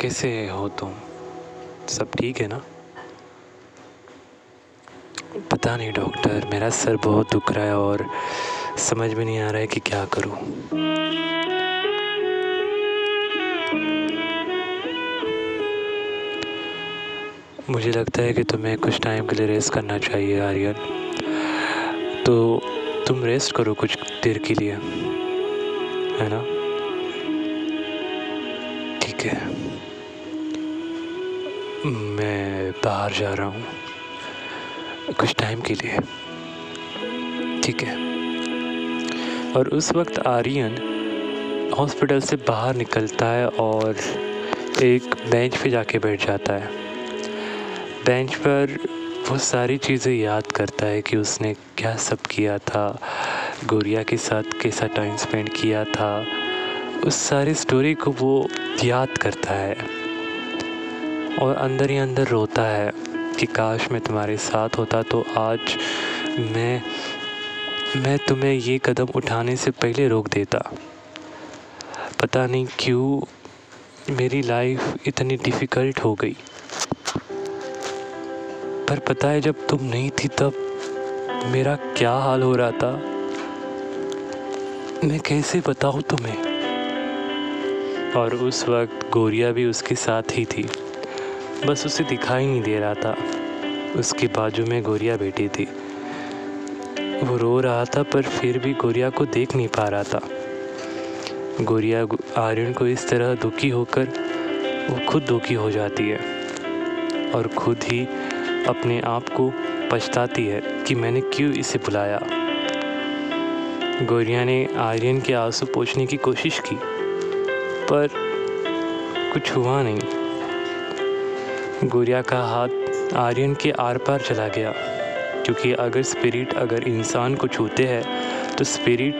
कैसे हो तुम? सब ठीक है ना? पता नहीं डॉक्टर, मेरा सर बहुत दुख रहा है और समझ में नहीं आ रहा है कि क्या करूँ। मुझे लगता है कि तुम्हें कुछ टाइम के लिए रेस्ट करना चाहिए, आर्यन। तो तुम रेस्ट करो कुछ देर के लिए, है ना? ठीक है। मैं बाहर जा रहा हूँ कुछ टाइम के लिए। ठीक है। और उस वक्त आर्यन हॉस्पिटल से बाहर निकलता है और एक बेंच पे जाके बैठ जाता है। बेंच पर वो सारी चीज़ें याद करता है कि उसने क्या सब किया था, गोरिया के साथ कैसा टाइम स्पेंड किया था। उस सारी स्टोरी को वो याद करता है। और अंदर ही अंदर रोता है कि काश मैं तुम्हारे साथ होता तो आज मैं मैं तुम्हें ये कदम उठाने से पहले रोक देता। पता नहीं क्यों मेरी लाइफ इतनी डिफ़िकल्ट हो गई। पर पता है जब तुम नहीं थी तब मेरा क्या हाल हो रहा था? मैं कैसे बताऊँ तुम्हें? और उस वक्त गोरिया भी उसके साथ ही थी। बस उसे दिखाई नहीं दे रहा था। उसके बाजू में गोरिया बैठी थी। वो रो रहा था, पर फिर भी गोरिया को देख नहीं पा रहा था। गोरिया आर्यन को इस तरह दुखी होकर वो खुद दुखी हो जाती है और खुद ही अपने आप को पछताती है कि मैंने क्यों इसे बुलाया। गोरिया ने आर्यन के आँसू पोछने की कोशिश की, पर कुछ हुआ नहीं। गोरिया का हाथ आर्यन के आर पार चला गया, क्योंकि अगर स्पिरिट अगर इंसान को छूते हैं तो स्पिरिट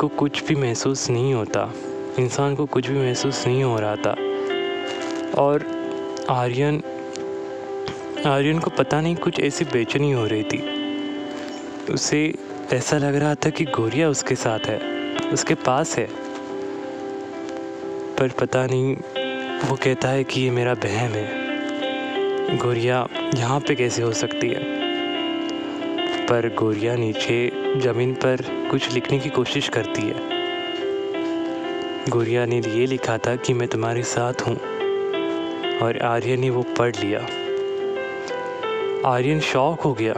को कुछ भी महसूस नहीं होता। इंसान को कुछ भी महसूस नहीं हो रहा था। और आर्यन आर्यन को पता नहीं कुछ ऐसी बेचैनी हो रही थी। उसे ऐसा लग रहा था कि गोरिया उसके साथ है, उसके पास है। पर पता नहीं, वो कहता है कि ये मेरा बहन है। गोरिया यहाँ पे कैसे हो सकती है? पर गोरिया नीचे ज़मीन पर कुछ लिखने की कोशिश करती है। गोरिया ने ये लिखा था कि मैं तुम्हारे साथ हूँ और आर्य ने वो पढ़ लिया। आर्यन शौक हो गया।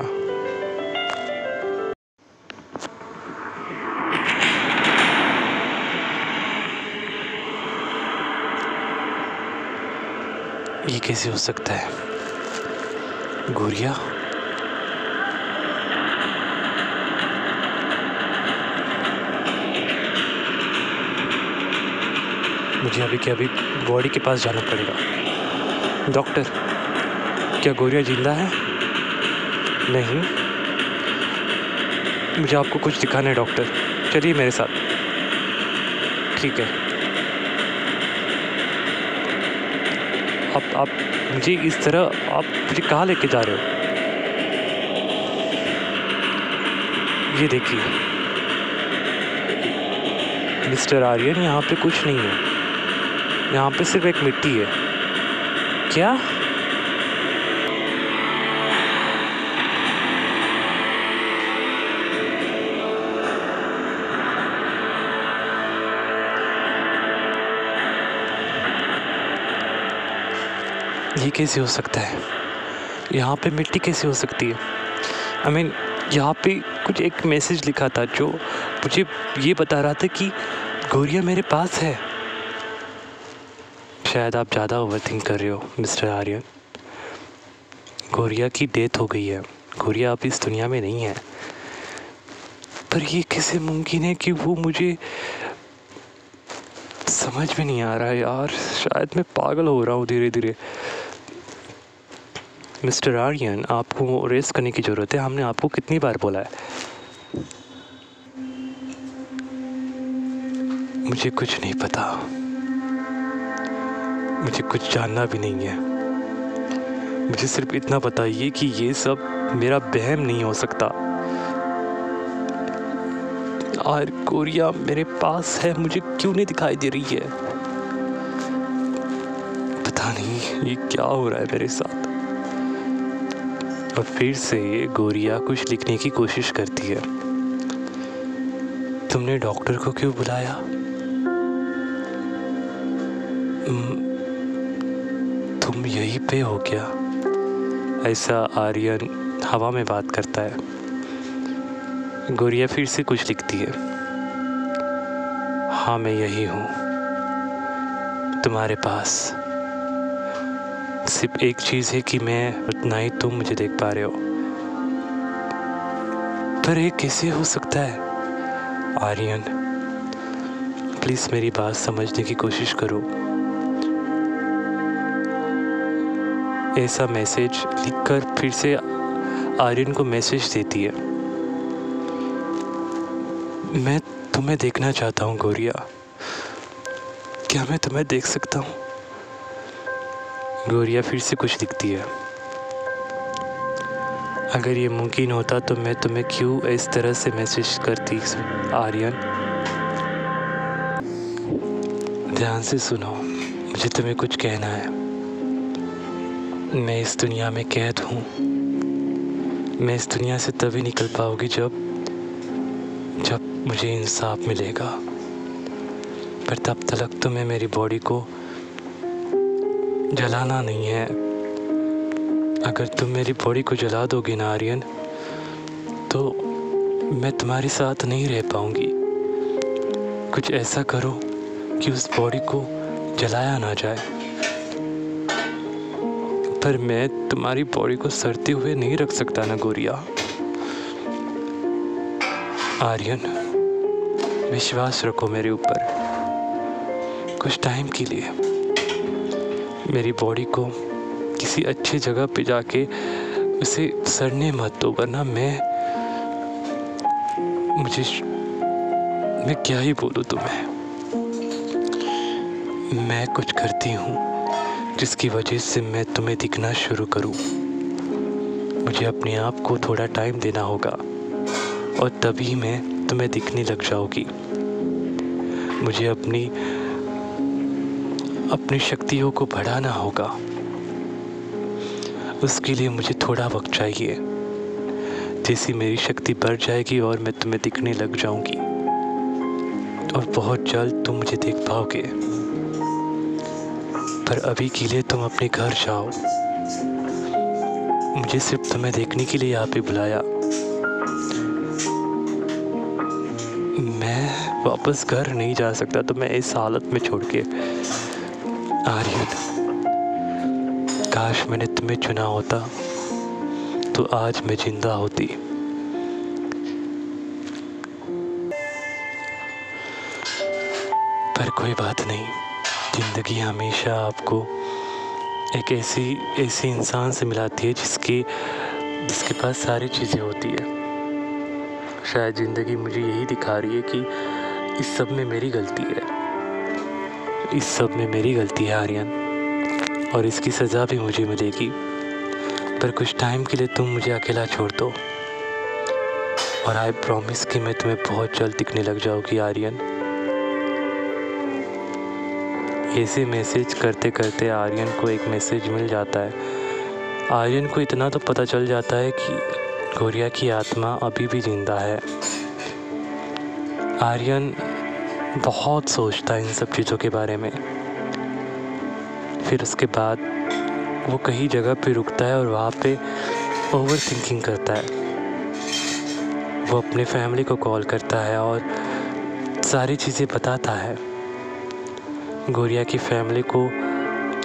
ये कैसे हो सकता है? गोरिया मुझे अभी के अभी बॉडी के पास जाना पड़ेगा। डॉक्टर, क्या गोरिया ज़िंदा है? नहीं। मुझे आपको कुछ दिखाना है, डॉक्टर। चलिए मेरे साथ। ठीक है। आप आप मुझे इस तरह आप मुझे कहाँ लेके जा रहे हो? ये देखिए। मिस्टर आर्यन, यहाँ पे कुछ नहीं है। यहाँ पे सिर्फ़ एक मिट्टी है। क्या? ये कैसे हो सकता है? यहाँ पे मिट्टी कैसे हो सकती है? आई मीन यहाँ पे कुछ एक मैसेज लिखा था जो मुझे ये बता रहा था कि गोरिया मेरे पास है। शायद आप ज़्यादा ओवर थिंक कर रहे हो, मिस्टर आर्यन। गोरिया की डेथ हो गई है। गोरिया अब इस दुनिया में नहीं है। पर ये कैसे मुमकिन है कि वो मुझे समझ में नहीं आ रहा है यार? शायद मैं पागल हो रहा हूँ धीरे धीरे मिस्टर आर्यन, आपको रेस करने की ज़रूरत है। हमने आपको कितनी बार बोला है? मुझे कुछ नहीं पता। मुझे कुछ जानना भी नहीं है। मुझे सिर्फ़ इतना बताइए कि ये सब मेरा बहम नहीं हो सकता। और कोरिया मेरे पास है, मुझे क्यों नहीं दिखाई दे रही है? पता नहीं, ये क्या हो रहा है मेरे साथ? और फिर से गोरिया कुछ लिखने की कोशिश करती है। तुमने डॉक्टर को क्यों बुलाया? तुम यहीं पे हो क्या? ऐसा आर्यन हवा में बात करता है। गोरिया फिर से कुछ लिखती है। हाँ मैं यही हूँ। तुम्हारे पास। सिर्फ़ एक चीज़ है कि मैं उतना ही तुम मुझे देख पा रहे हो। पर ये कैसे हो सकता है? आर्यन प्लीज़ मेरी बात समझने की कोशिश करो। ऐसा मैसेज लिखकर फिर से आर्यन को मैसेज देती है। मैं तुम्हें देखना चाहता हूँ, गोरिया। क्या मैं तुम्हें देख सकता हूँ? गोरिया फिर से कुछ दिखती है। अगर ये मुमकिन होता तो मैं तुम्हें क्यों इस तरह से मैसेज करती, आर्यन? ध्यान से सुनो, मुझे तुम्हें कुछ कहना है। मैं इस दुनिया में कैद हूँ। मैं इस दुनिया से तभी निकल पाऊँगी जब जब मुझे इंसाफ मिलेगा। पर तब तक तुम्हें मेरी बॉडी को जलाना नहीं है। अगर तुम मेरी बॉडी को जला दोगे ना, आर्यन तो मैं तुम्हारे साथ नहीं रह पाऊँगी। कुछ ऐसा करो कि उस बॉडी को जलाया ना जाए। पर मैं तुम्हारी बॉडी को सड़ते हुए नहीं रख सकता ना, गोरिया। आर्यन, विश्वास रखो मेरे ऊपर। कुछ टाइम के लिए। मेरी बॉडी को किसी अच्छी जगह पे जाके उसे सड़ने मत दो, वरना मैं, मुझे मैं क्या ही बोलूँ तुम्हें? मैं कुछ करती हूँ जिसकी वजह से मैं तुम्हें दिखना शुरू करूँ। मुझे अपने आप को थोड़ा टाइम देना होगा और तभी मैं तुम्हें दिखने लग जाऊँगी। मुझे अपनी अपनी शक्तियों को बढ़ाना होगा। उसके लिए मुझे थोड़ा वक्त चाहिए। जैसी मेरी शक्ति बढ़ जाएगी और मैं तुम्हें दिखने लग जाऊँगी। और बहुत जल्द तुम मुझे देख पाओगे। पर अभी के लिए तुम अपने घर जाओ। मुझे सिर्फ़ तुम्हें देखने के लिए यहाँ पे बुलाया। मैं वापस घर नहीं जा सकता तो मैं इस हालत में छोड़ के आर्यन, काश मैंने तुम्हें चुना होता तो आज मैं ज़िंदा होती। पर कोई बात नहीं, ज़िंदगी हमेशा आपको एक ऐसी ऐसी इंसान से मिलाती है जिसकी, जिसके पास सारी चीज़ें होती है। शायद ज़िंदगी मुझे यही दिखा रही है कि इस सब में मेरी गलती है। इस सब में मेरी गलती है, आर्यन। और इसकी सज़ा भी मुझे मिलेगी। पर कुछ टाइम के लिए तुम मुझे अकेला छोड़ दो। और आई प्रॉमिस कि मैं तुम्हें बहुत जल्द दिखने लग जाऊँगी, आर्यन। ऐसे मैसेज करते करते आर्यन को एक मैसेज मिल जाता है। आर्यन को इतना तो पता चल जाता है कि गोरिया की आत्मा अभी भी ज़िंदा है। आर्यन बहुत सोचता है इन सब चीज़ों के बारे में। फिर उसके बाद वो कहीं जगह पे रुकता है और वहाँ पे ओवर थिंकिंग करता है। वो अपने फैमिली को कॉल करता है और सारी चीज़ें बताता है। गोरिया की फैमिली को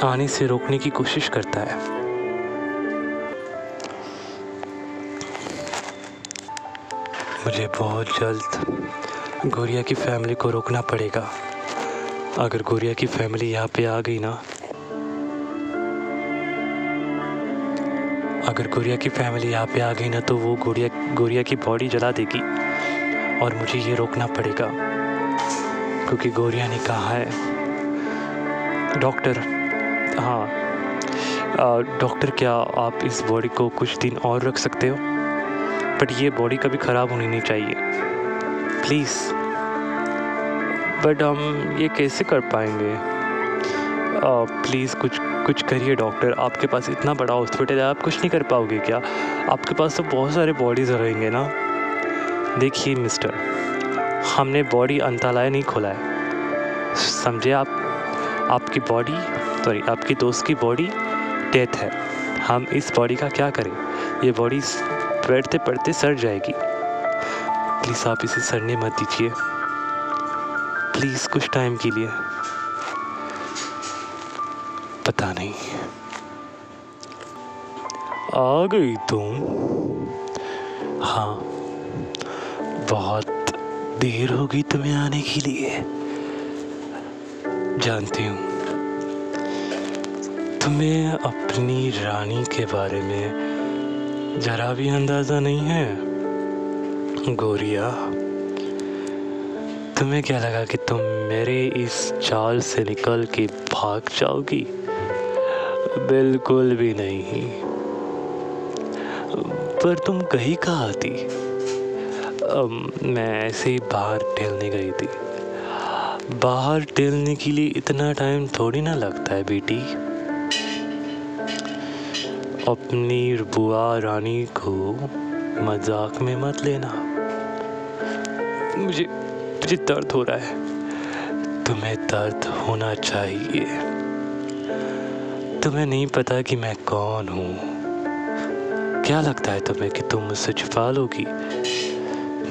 आने से रोकने की कोशिश करता है। मुझे बहुत जल्द गोरिया की फैमिली को रोकना पड़ेगा। अगर गोरिया की फैमिली यहाँ पे आ गई ना। अगर गोरिया की फैमिली यहाँ पे आ गई ना तो वो गोरिया गोरिया की बॉडी जला देगी। और मुझे ये रोकना पड़ेगा। क्योंकि गोरिया ने कहा है, डॉक्टर हाँ डॉक्टर, क्या आप इस बॉडी को कुछ दिन और रख सकते हो? बट ये बॉडी कभी ख़राब होनी नहीं चाहिए। प्लीज़ बट हम ये कैसे कर पाएँगे? प्लीज़ कुछ कुछ करिए डॉक्टर आपके पास इतना बड़ा हॉस्पिटल है, आप कुछ नहीं कर पाओगे क्या? आपके पास तो बहुत सारे बॉडीज़ रहेंगे ना? देखिए मिस्टर हमने बॉडी अंतालाय नहीं खोला है। समझे आप? आपकी बॉडी सॉरी आपकी दोस्त की बॉडी डेथ है। हम इस बॉडी का क्या करें? ये बॉडी बैठते पढ़ते सड़ जाएगी। प्लीज़ आप इसे सड़ने मत दीजिए। प्लीज़ कुछ टाइम के लिए। पता नहीं। आ गई तुम। हाँ बहुत देर हो गई तुम्हें आने के लिए। जानती हूँ। तुम्हें अपनी रानी के बारे में जरा भी अंदाज़ा नहीं है? गोरिया, तुम्हें क्या लगा कि तुम मेरे इस चाल से निकल के भाग जाओगी? बिल्कुल भी नहीं। पर तुम कहीं कहाँ थी मैं ऐसे ही बाहर टहलने गई थी। बाहर टहलने के लिए इतना टाइम थोड़ी ना लगता है, बेटी। अपनी बुआ रानी को मज़ाक में मत लेना। मुझे मुझे दर्द हो रहा है। तुम्हें दर्द होना चाहिए। तुम्हें नहीं पता कि मैं कौन हूँ। क्या लगता है तुम्हें कि तुम मुझसे छुपा लोगी?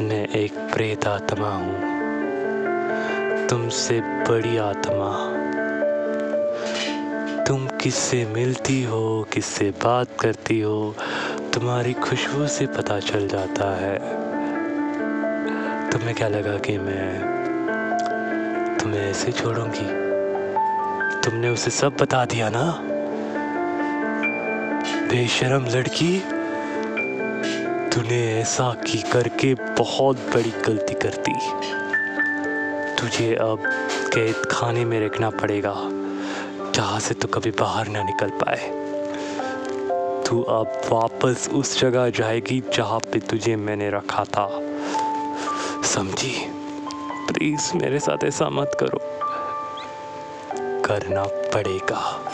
मैं एक प्रेत आत्मा हूँ। तुमसे बड़ी आत्मा। तुम किससे मिलती हो, किससे बात करती हो, तुम्हारी खुशबू से पता चल जाता है। तुम्हें क्या लगा कि मैं तुम्हें ऐसे छोड़ूँगी? तुमने उसे सब बता दिया ना? बेशरम लड़की, तूने ऐसा की करके बहुत बड़ी गलती कर दी। तुझे अब कैद खाने में रखना पड़ेगा, जहाँ से तू कभी बाहर ना निकल पाए। तू अब वापस उस जगह जाएगी जहाँ पे तुझे मैंने रखा था। समझी। प्लीज़ मेरे साथ ऐसा मत करो। करना पड़ेगा।